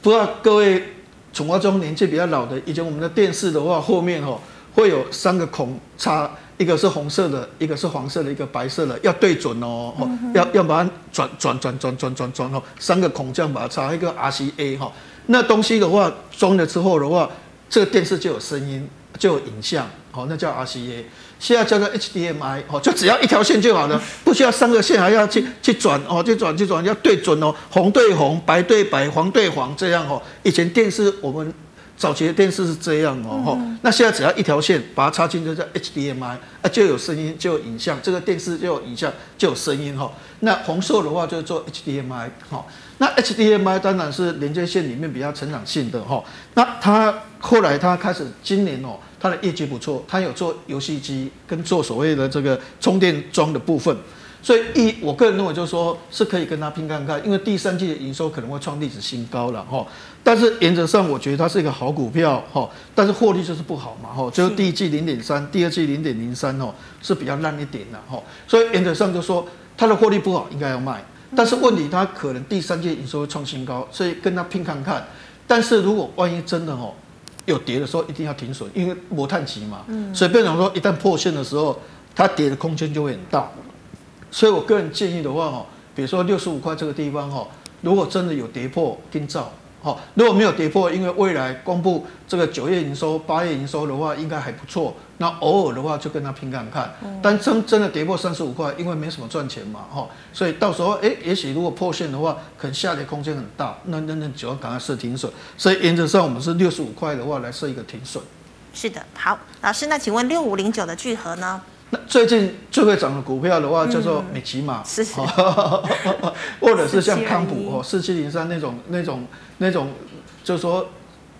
不知道各位从化中年纪比较老的，以前我们的电视的话，后面哈会有三个孔插，一个是红色的，一个是黄色的，一个白色的，要对准哦，嗯、要要把它转转转转转转转哦，三个孔这样把它插一个 RCA 哈，那东西的话装了之后的话，这个电视就有声音，就有影像，好，那叫 RCA。现在叫做 HDMI 哦，就只要一条线就好了，不需要三个线，还要去去转哦，去转去转，要对准哦，红对红，白对白，黄对黄，这样哦。以前电视我们早期的电视是这样哦，那现在只要一条线，把它插进就叫 HDMI，啊，就有声音，就有影像，这个电视就有影像，就有声音哈。那红硕的话就是做 HDMI 哈，那 HDMI 当然是连接线里面比较成长性的哈。那它后来它开始今年哦。它的业绩不错，它有做游戏机跟做所谓的这个充电桩的部分，所以一我个人认为就是说是可以跟它拼看看，因为第三季的营收可能会创历史新高了哈。但是原则上我觉得它是一个好股票哈，但是获利就是不好嘛哈，就是第一季零点三，第二季零点零三哦是比较烂一点的哈，所以原则上就说它的获利不好应该要卖，但是问题它可能第三季营收会创新高，所以跟它拼看看。但是如果万一真的哦。有跌的时候一定要停损，因为磨炭期嘛，嗯，所以变成说一旦破线的时候，它跌的空间就会很大。所以我个人建议的话，哈，比如说六十五块这个地方，哈，如果真的有跌破，跟照。好，如果没有跌破，因为未来公布这个九月营收、八月营收的话，应该还不错。那偶尔的话，就跟他拼看看。但真真的跌破三十五块，因为没什么赚钱嘛，哈，所以到时候，哎，也许如果破线的话，可能下跌空间很大。那那那就要赶快设停损。所以原则上，我们是六十五块的话来设一个停损。是的，好，老师，那请问六五零九的聚合呢？那最近最会涨的股票的话，叫做美琪玛，或者是像康普哦，四七零三那种那种那种，就是说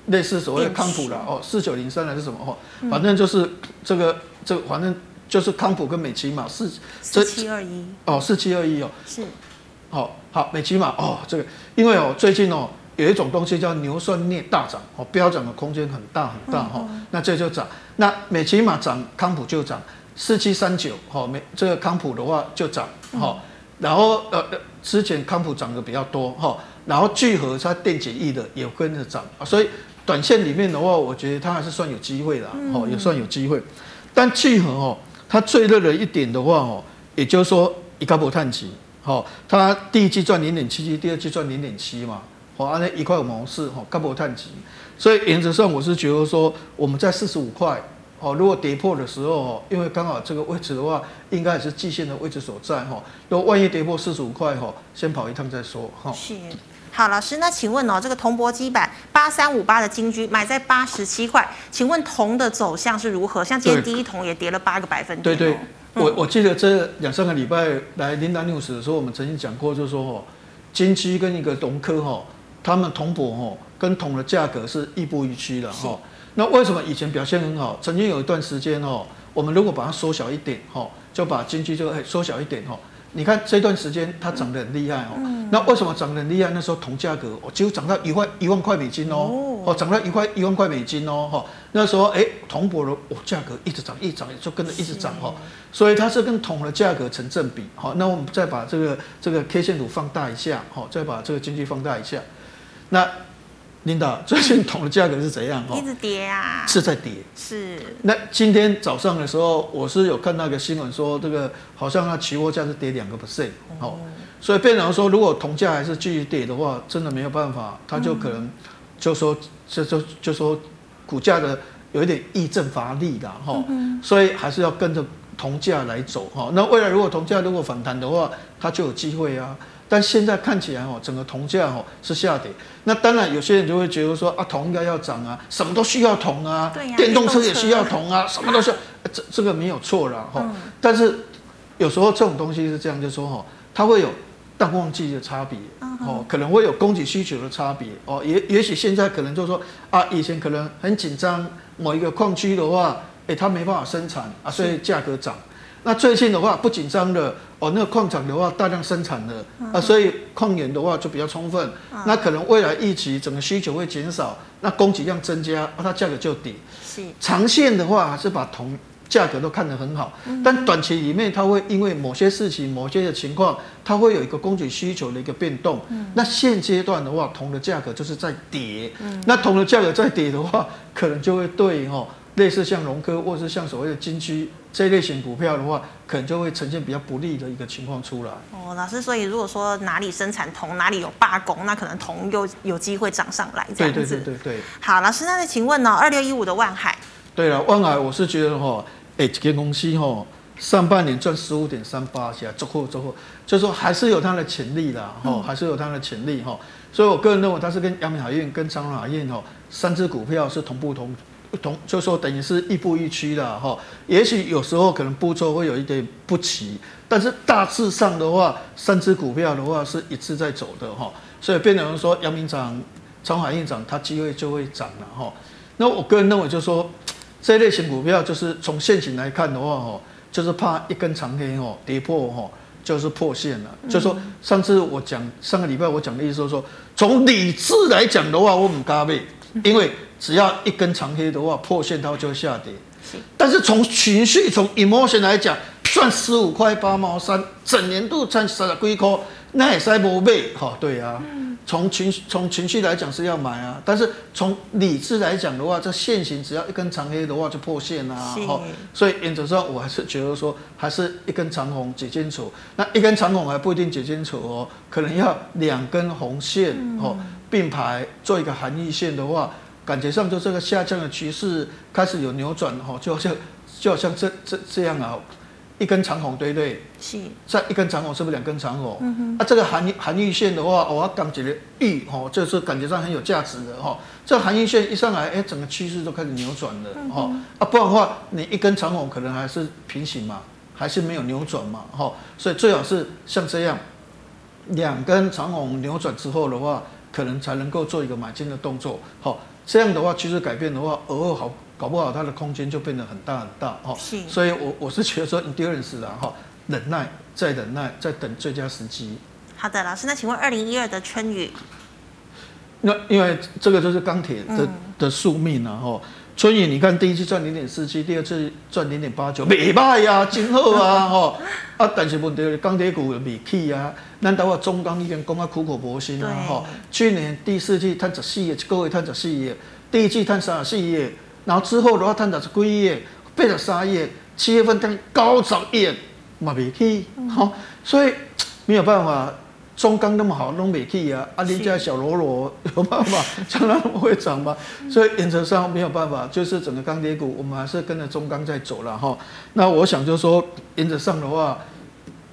类似所谓的康普啦哦，四九零三还是什么哦，反正就是这个这个，反正就是康普跟美琪玛四四七二一。哦，四七二一哦，是，好好美琪玛哦，这个因为哦最近哦有一种东西叫牛酸镍大涨哦，飙涨的空间很大很大哈，那这就涨，那美琪玛涨，康普就涨。四七三九，好，没这个康普的话就涨，好，然后呃之前康普涨的比较多，哈，然后聚合它电解液的也跟着涨，所以短线里面的话，我觉得它还是算有机会的，哦，也算有机会。但聚合哦，它最热的一点的话哦，也就是说一个波碳级，好，它第一季赚零点七七，第二季赚零点七嘛，好，按那一块五毛四，哈，高波碳级。所以原则上我是觉得说，我们在四十五块，哦，如果跌破的时候，哦，因为刚好这个位置的话，应该也是季线的位置所在，哈。如果万一跌破四十五块，哈，先跑一趟再说，哈。是。好，老师，那请问哦，这个铜箔基板八三五八的金居买在八十七块，请问铜的走向是如何？像今天第一铜也跌了八个百分点。对对，嗯、我我记得这两三个礼拜来 Linda News 的时候，我们曾经讲过，就是说哦，金居跟一个铜科哈，他们铜箔哈跟铜的价格是亦步亦趋的哈。那为什么以前表现很好？曾经有一段时间哦，我们如果把它缩小一点哈，就把经济就缩小一点哈。你看这段时间它涨得很厉害哦，嗯、那为什么涨得很厉害？那时候铜价格哦，几乎涨到一万一万块美金哦，哦涨到一块一万块美金哦，哈，那时候哎铜箔的哦价格一直涨，一直涨就跟着一直涨哈，所以它是跟铜的价格成正比，好，那我们再把这个这个 K 线图放大一下，好，再把这个经济放大一下，那。琳达，最近铜的价格是怎样？一直跌啊，是在跌。是。那今天早上的时候，我是有看到一个新闻说，这个好像它期货价是跌两个 percent，哦，所以变成说，如果铜价还是继续跌的话，真的没有办法，它就可能就说就就就说股价的有一点抑制乏力的哈，所以还是要跟着铜价来走哈。那未来如果铜价如果反弹的话，它就有机会啊。但现在看起来哦，整个铜价哦是下跌。那当然有些人就会觉得说啊，铜应该要涨啊，什么都需要铜啊，对呀，电动车也需要铜啊，什么都需要。这这个没有错啦哈。但是有时候这种东西是这样，就是说哈，它会有淡旺季的差别哦，可能会有供给需求的差别哦。也也许现在可能就是说啊，以前可能很紧张某一个矿区的话，哎，它没办法生产啊，所以价格涨。那最近的话不紧张的哦，那个矿场的话大量生产的啊，所以矿源的话就比较充分。那可能未来预期整个需求会减少，那供给量增加，它价格就低。是长线的话还是把铜价格都看得很好，但短期里面它会因为某些事情、某些的情况，它会有一个供给需求的一个变动。那现阶段的话，铜的价格就是在跌。那铜的价格在跌的话，可能就会对哦。类似像融科，或是像所谓的金居这一类型股票的话，可能就会呈现比较不利的一个情况出来。哦，老师，所以如果说哪里生产铜，哪里有罢工，那可能铜又有机会涨上来，这样子。对对对对对。好，老师，那再请问呢？二六一五的万海。对了，万海，我是觉得哈，哎，这间公司哈，上半年赚十五点三八，起来走货走货，就是说还是有它的潜力的哈，还是有它的潜力哈。所以我个人认为，它是跟阳明海运、跟长荣海运哈三只股票是同步同。同就说等于是亦步亦趋的哈，也许有时候可能步骤会有一点不齐，但是大致上的话，三只股票的话是一致在走的哈，所以变成说阳明涨、长海运涨，它机会就会涨了哈。那我个人认为就是说，这类型股票就是从现行来看的话哈，就是怕一根长黑哦跌破哈，就是破线了。就说上次我讲上个礼拜我讲的意思就是说，从理智来讲的话，我唔加倍，因为。只要一根长黑的话，破线它就会下跌。是，但是从情绪、从 emotion 来讲，赚十五块八毛三，整年度赚三十几块，那也塞不背。哈，对啊。从情从情绪来讲是要买啊，但是从理智来讲的话，这线型只要一根长黑的话就破线啊。是。所以原则上我还是觉得说，还是一根长红解清楚。那一根长红还不一定解清楚哦，可能要两根红线哦并排做一个含义线的话。感觉上就这个下降的趋势开始有扭转哈，就好像就好像这这这样啊，一根长红对不对？是。再一根长红是不是两根长红？嗯哼。啊，这个含含义线的话，我要感觉玉哈，就是感觉上很有价值的哈。这个含义线一上来，哎，整个趋势都开始扭转了哈。啊，不然的话，你一根长红可能还是平行嘛，还是没有扭转嘛哈。所以最好是像这样，两根长红扭转之后的话，可能才能够做一个买进的动作哈。这样的话，趋势改变的话，偶尔好搞不好它的空间就变得很大很大哈。是。所以我我是觉得说，endurance 啦哈，忍耐再忍耐，再等最佳时机。好的，老师，那请问二零一二的春雨？那因为这个就是钢铁的的宿命啊哈。春雨，你看第一次赚零点四七，第二次赚零点八九，没卖呀，真好啊，吼啊！但是问题是钢铁股未起啊，难道我中钢已经讲啊苦口婆心啊，吼！去年第四季赚十四亿，各位赚十四亿，第一季赚三十四亿，然后之后的话赚十几亿，八十三亿，七月份赚九十亿，嘛未起，吼！所以没有办法。中钢那么好，弄美气啊！啊，你家小罗罗有办法 将来会涨吗？所以原则上没有办法，就是整个钢铁股，我们还是跟着中钢在走了哈。那我想就是说，原则上的话，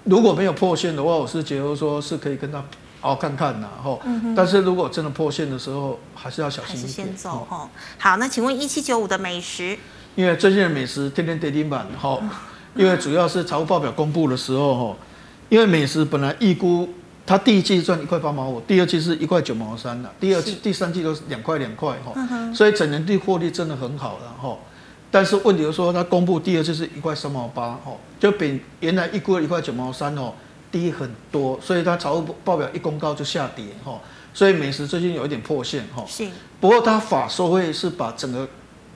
如果没有破线的话，我是觉得说是可以跟他熬看看呐哈。但是如果真的破线的时候，还是要小心一点。先走哈。好，那请问一七九五的美食，因为最近的美食天天跌停板哈，因为主要是财务报表公布的时候哈，因为美食本来预估。它第一季赚一块八毛五，第二季是一块九毛三的，第二季、第三季都是两块两块哈，所以整年的获利真的很好了哈。但是问题是说，它公布第二季是一块三毛八哈，就比原来预估的一块九毛三哦低很多，所以它财务报表一公告就下跌哈，所以美食最近有一点破线哈。是。不过它法说会是把整个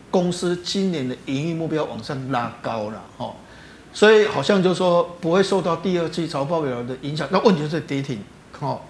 公司今年的营运目标往上拉高了哈。所以好像就是说不会受到第二季财报表的影响，那问题就是跌停，哈。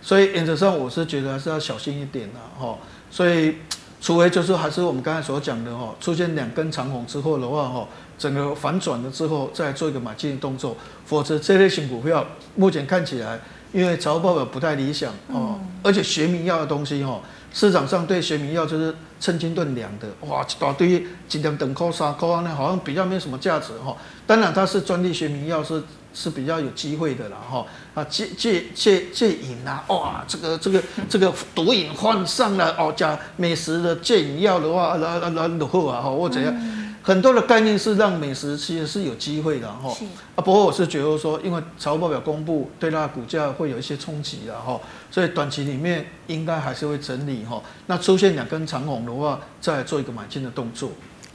所以原则上我是觉得还是要小心一点的，哈。所以除非就是还是我们刚才所讲的，哈，出现两根长红之后的话，哈，整个反转了之后再做一个买进的动作，否则这类型股票目前看起来，因为财报表不太理想，哦，而且学名要的东西，哈。市场上对学名药就是称斤吨两的，哇，一大堆尽量等扣三扣那好像比较没有什么价值哈。当然它是专利学名药是是比较有机会的啦哈。啊戒戒戒戒瘾啊，哇，这个这个这个毒瘾患上了哦，加美食的戒瘾药的话，那那那，落后啊哈或怎样。很多的概念是让美食其实是有机会的哈，啊，不过我是觉得说，因为财务报表公布，对它的股价会有一些冲击的哈，所以短期里面应该还是会整理哈。那出现两根长红的话，再做一个买进的动作。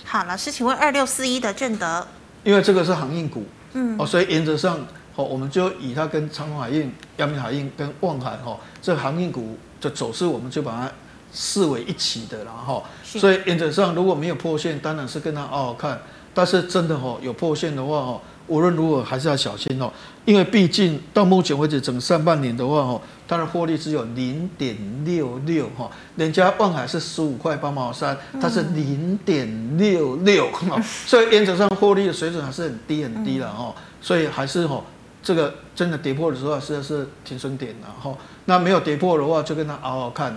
好，老师，请问二六四一的正德，因为这个是航运股，嗯，哦，所以原则上，哦，我们就以它跟长荣海运、阳明海运跟望海哈，这航运股的走势，我们就把它。视为一起的，然后，所以原则上如果没有破线，当然是跟他好好看。但是真的哈，有破线的话哦，无论如何还是要小心哦，因为毕竟到目前为止整上半年的话哦，它的获利只有零点六六哈，人家万海是十五块八毛三，它是零点六六哈，所以原则上获利的水准还是很低很低了哈，所以还是哦，这个真的跌破的时候，实在是停损点了哈。那没有跌破的话，就跟它好好看。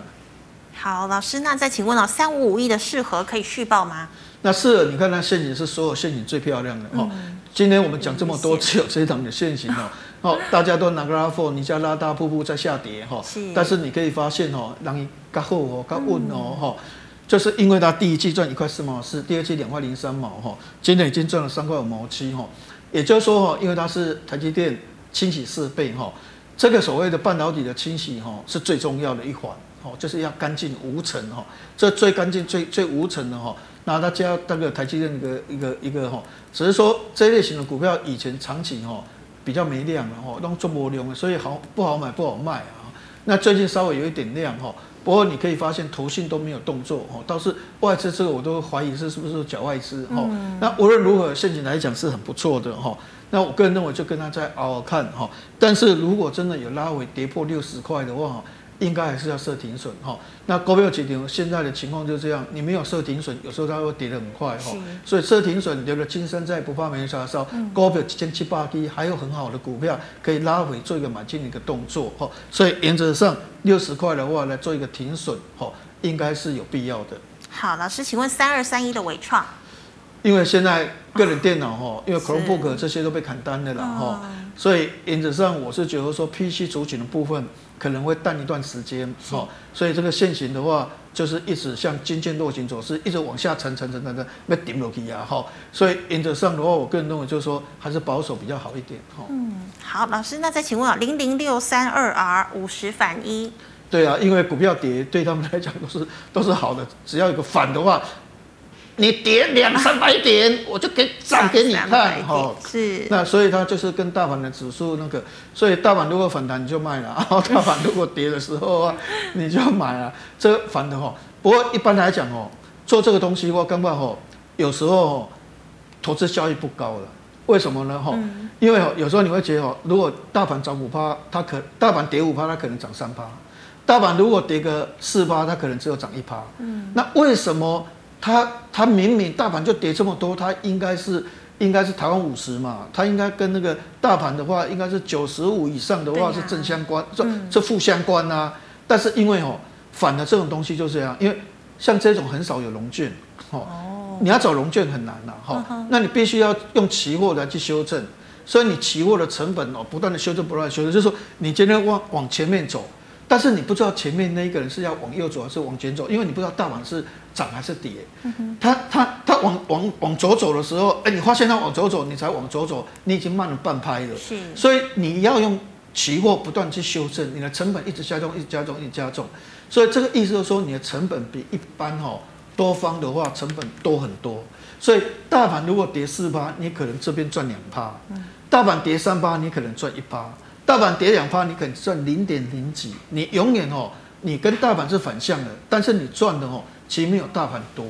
好，老师，那再请问了，三五五一的适合可以续报吗？那适合，你看那陷阱是所有陷阱最漂亮的哦。嗯、今天我们讲这么多，只有这一档的陷阱哦。哦，大家都拿个拉货，你家拉大瀑布在下跌哈。是。但是你可以发现哦，让你较好哦，较稳哦哈。就是因为它第一季赚一块四毛四，第二季两块零三毛哈，今天已经赚了三块五毛七哈。也就是说哈，因为它是台积电清洗四倍哈，这个所谓的半导体的清洗哈是最重要的一环。哦，就是要干净无尘哈，这最干净、最最无尘的哈。那它加那个台积电一个一个一个哈，只是说这类型的股票以前长期哈比较没量的哈，都做不量，所以好不好买不好卖啊。那最近稍微有一点量哈，不过你可以发现投信都没有动作哈，倒是外资这个我都怀疑是是不是假外资哈。那无论如何，现金来讲是很不错的哈。那我个人认为就跟他再熬熬看哈。但是如果真的有拉回跌破六十块的话，应该还是要设停损哈。那股票跌停，现在的情况就是这样，你没有设停损，有时候它会跌得很快哈。所以设停损，留了青山在，不怕没人插哨。股票几千七八低，还有很好的股票可以拉回做一个买进的一个动作哈。所以原则上六十块的话来做一个停损哈，应该是有必要的。好，老师，请问三二三一的伟创，因为现在个人电脑哈，因为 Chromebook 这些都被砍单的了哈，所以原则上我是觉得说 PC 族群的部分。可能会淡一段时间，哦，所以这个线型的话，就是一直像均线落形走势，一直往下沉沉沉沉沉，被顶落去啊，哈，所以原则上的话，我个人认为就是说，还是保守比较好一点，哈。嗯，好，老师，那再请问啊，零零六三二 R 五十反一，对啊，因为股票跌对他们来讲都是都是好的，只要有个反的话。你跌两三百点，我就给涨给你看，哈，是。那所以它就是跟大盘的指数那个，所以大盘如果反弹你就卖了，然后大盘如果跌的时候啊，你就买了，这反的哈。不过一般来讲哦，做这个东西的话，根本吼有时候投资效益不高了。为什么呢？哈、嗯，因为有时候你会觉得哦，如果大盘涨五趴，它可大盘跌五趴，它可能涨三趴；大盘如果跌个四趴，它可能只有涨一趴。嗯，那为什么它它明明大盘就跌这么多，它应该是应该是台湾五十嘛？它应该跟那个大盘的话，应该是九十五以上的话是正相关，这这负相关啊。但是因为哦，反的这种东西就是这样，因为像这种很少有龙券，哦。你要找龙券很难呐，哈，那你必须要用期货来去修正，所以你期货的成本哦，不断的修正，不断的修正，就是说你今天往往前面走，但是你不知道前面那一个人是要往右走还是往前走，因为你不知道大盘是涨还是跌，它它它往往往左走的时候，哎，你发现它往左走，你才往左走，你已经慢了半拍了，是，所以你要用期货不断去修正，你的成本一直加重，一直加重，一直加重，所以这个意思就是说你的成本比一般哈。多方的话成本多很多，所以大盘如果跌四趴，你可能这边赚两趴；大盘跌三趴，你可能赚一趴；大盘跌两趴，你可能赚零点零几。你永远哦，你跟大盘是反向的，但是你赚的哦，其实没有大盘多。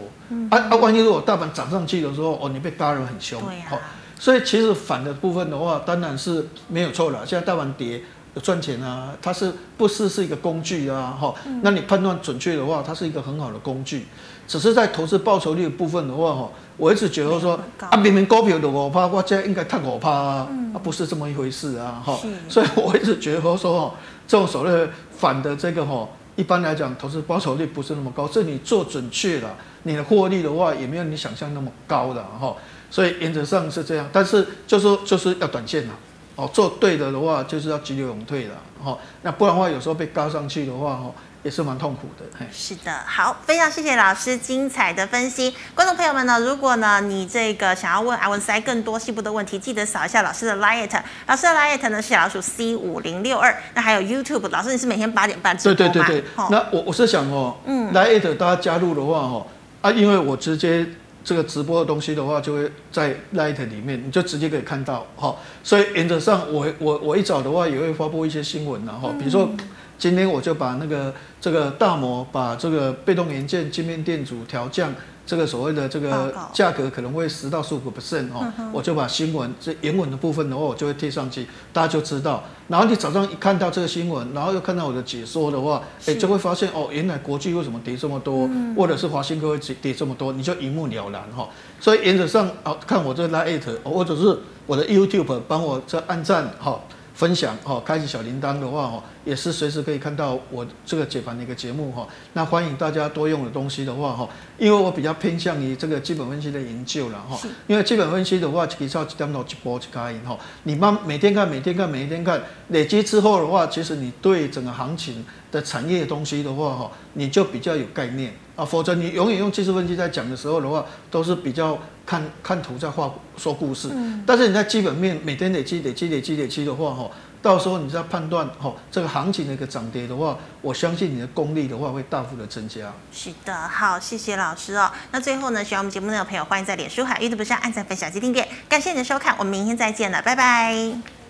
啊啊，万一如果大盘涨上去的时候，哦，你被扒得很凶。好，所以其实反的部分的话，当然是没有错了。现在大盘跌。赚钱啊，它是不是是一个工具啊？哈、嗯，那你判断准确的话，它是一个很好的工具。只是在投资报酬率的部分的话，哈，我一直觉得说啊，明明股票的五趴，我这应该赚五趴啊，嗯、啊，不是这么一回事啊，哈。所以我一直觉得说，哈，这种所谓反的这个哈，一般来讲，投资报酬率不是那么高。是你做准确了，你的获利的话，也没有你想象那么高的哈。所以原则上是这样，但是就是就是要短线了。哦，做对了的话，就是要急流勇退的，哦，那不然的话，有时候被嘎上去的话，哦，也是蛮痛苦的。嘿，是的，好，非常谢谢老师精彩的分析。观众朋友们呢，如果呢你这个想要问阿文塞更多细部的问题，记得扫一下老师的 LINE，老师的 LINE 呢是小老鼠 C 五零六二。那还有 YouTube，老师你是每天八点半直播吗？对对对对。哦、那我我是想哦，嗯，LINE 大家加入的话，哦，啊，因为我直接。这个直播的东西的话，就会在 Light 里面，你就直接可以看到，哈。所以原则上我，我我我一早的话也会发布一些新闻，然后比如说今天我就把那个这个大摩把这个被动元件晶片电阻调降。这个所谓的这个价格可能会十到十五个 percent 哦，我就把新闻这原文的部分的话，我就会贴上去，大家就知道。然后你早上一看到这个新闻，然后又看到我的解说的话，哎，就会发现哦，原来国际为什么跌这么多，或者是华新科会跌这么多，你就一目了然哈。所以原则上哦，看我这 Line 或者是我的 YouTube 帮我这按赞哈。分享哈，开启小铃铛的话哈，也是随时可以看到我这个解盘的一个节目哈。那欢迎大家多用的东西的话哈，因为我比较偏向于这个基本分析的研究了哈。因为基本分析的话，其实要点到一波一开哈。你慢每天看，每天看，每一天看，累积之后的话，其实你对整个行情的产业的东西的话哈，你就比较有概念啊。否则你永远用技术分析在讲的时候的话，都是比较。看看图在画说故事，嗯，但是你在基本面每天累积累积累积累积的话，哈，到时候你在判断哈这个行情的一个涨跌的话，我相信你的功力的话会大幅的增加。是的，好，谢谢老师哦。那最后呢，喜欢我们节目的朋友，欢迎在脸书、海 YouTube 上按赞、分享及订阅。感谢你的收看，我们明天再见了，拜拜。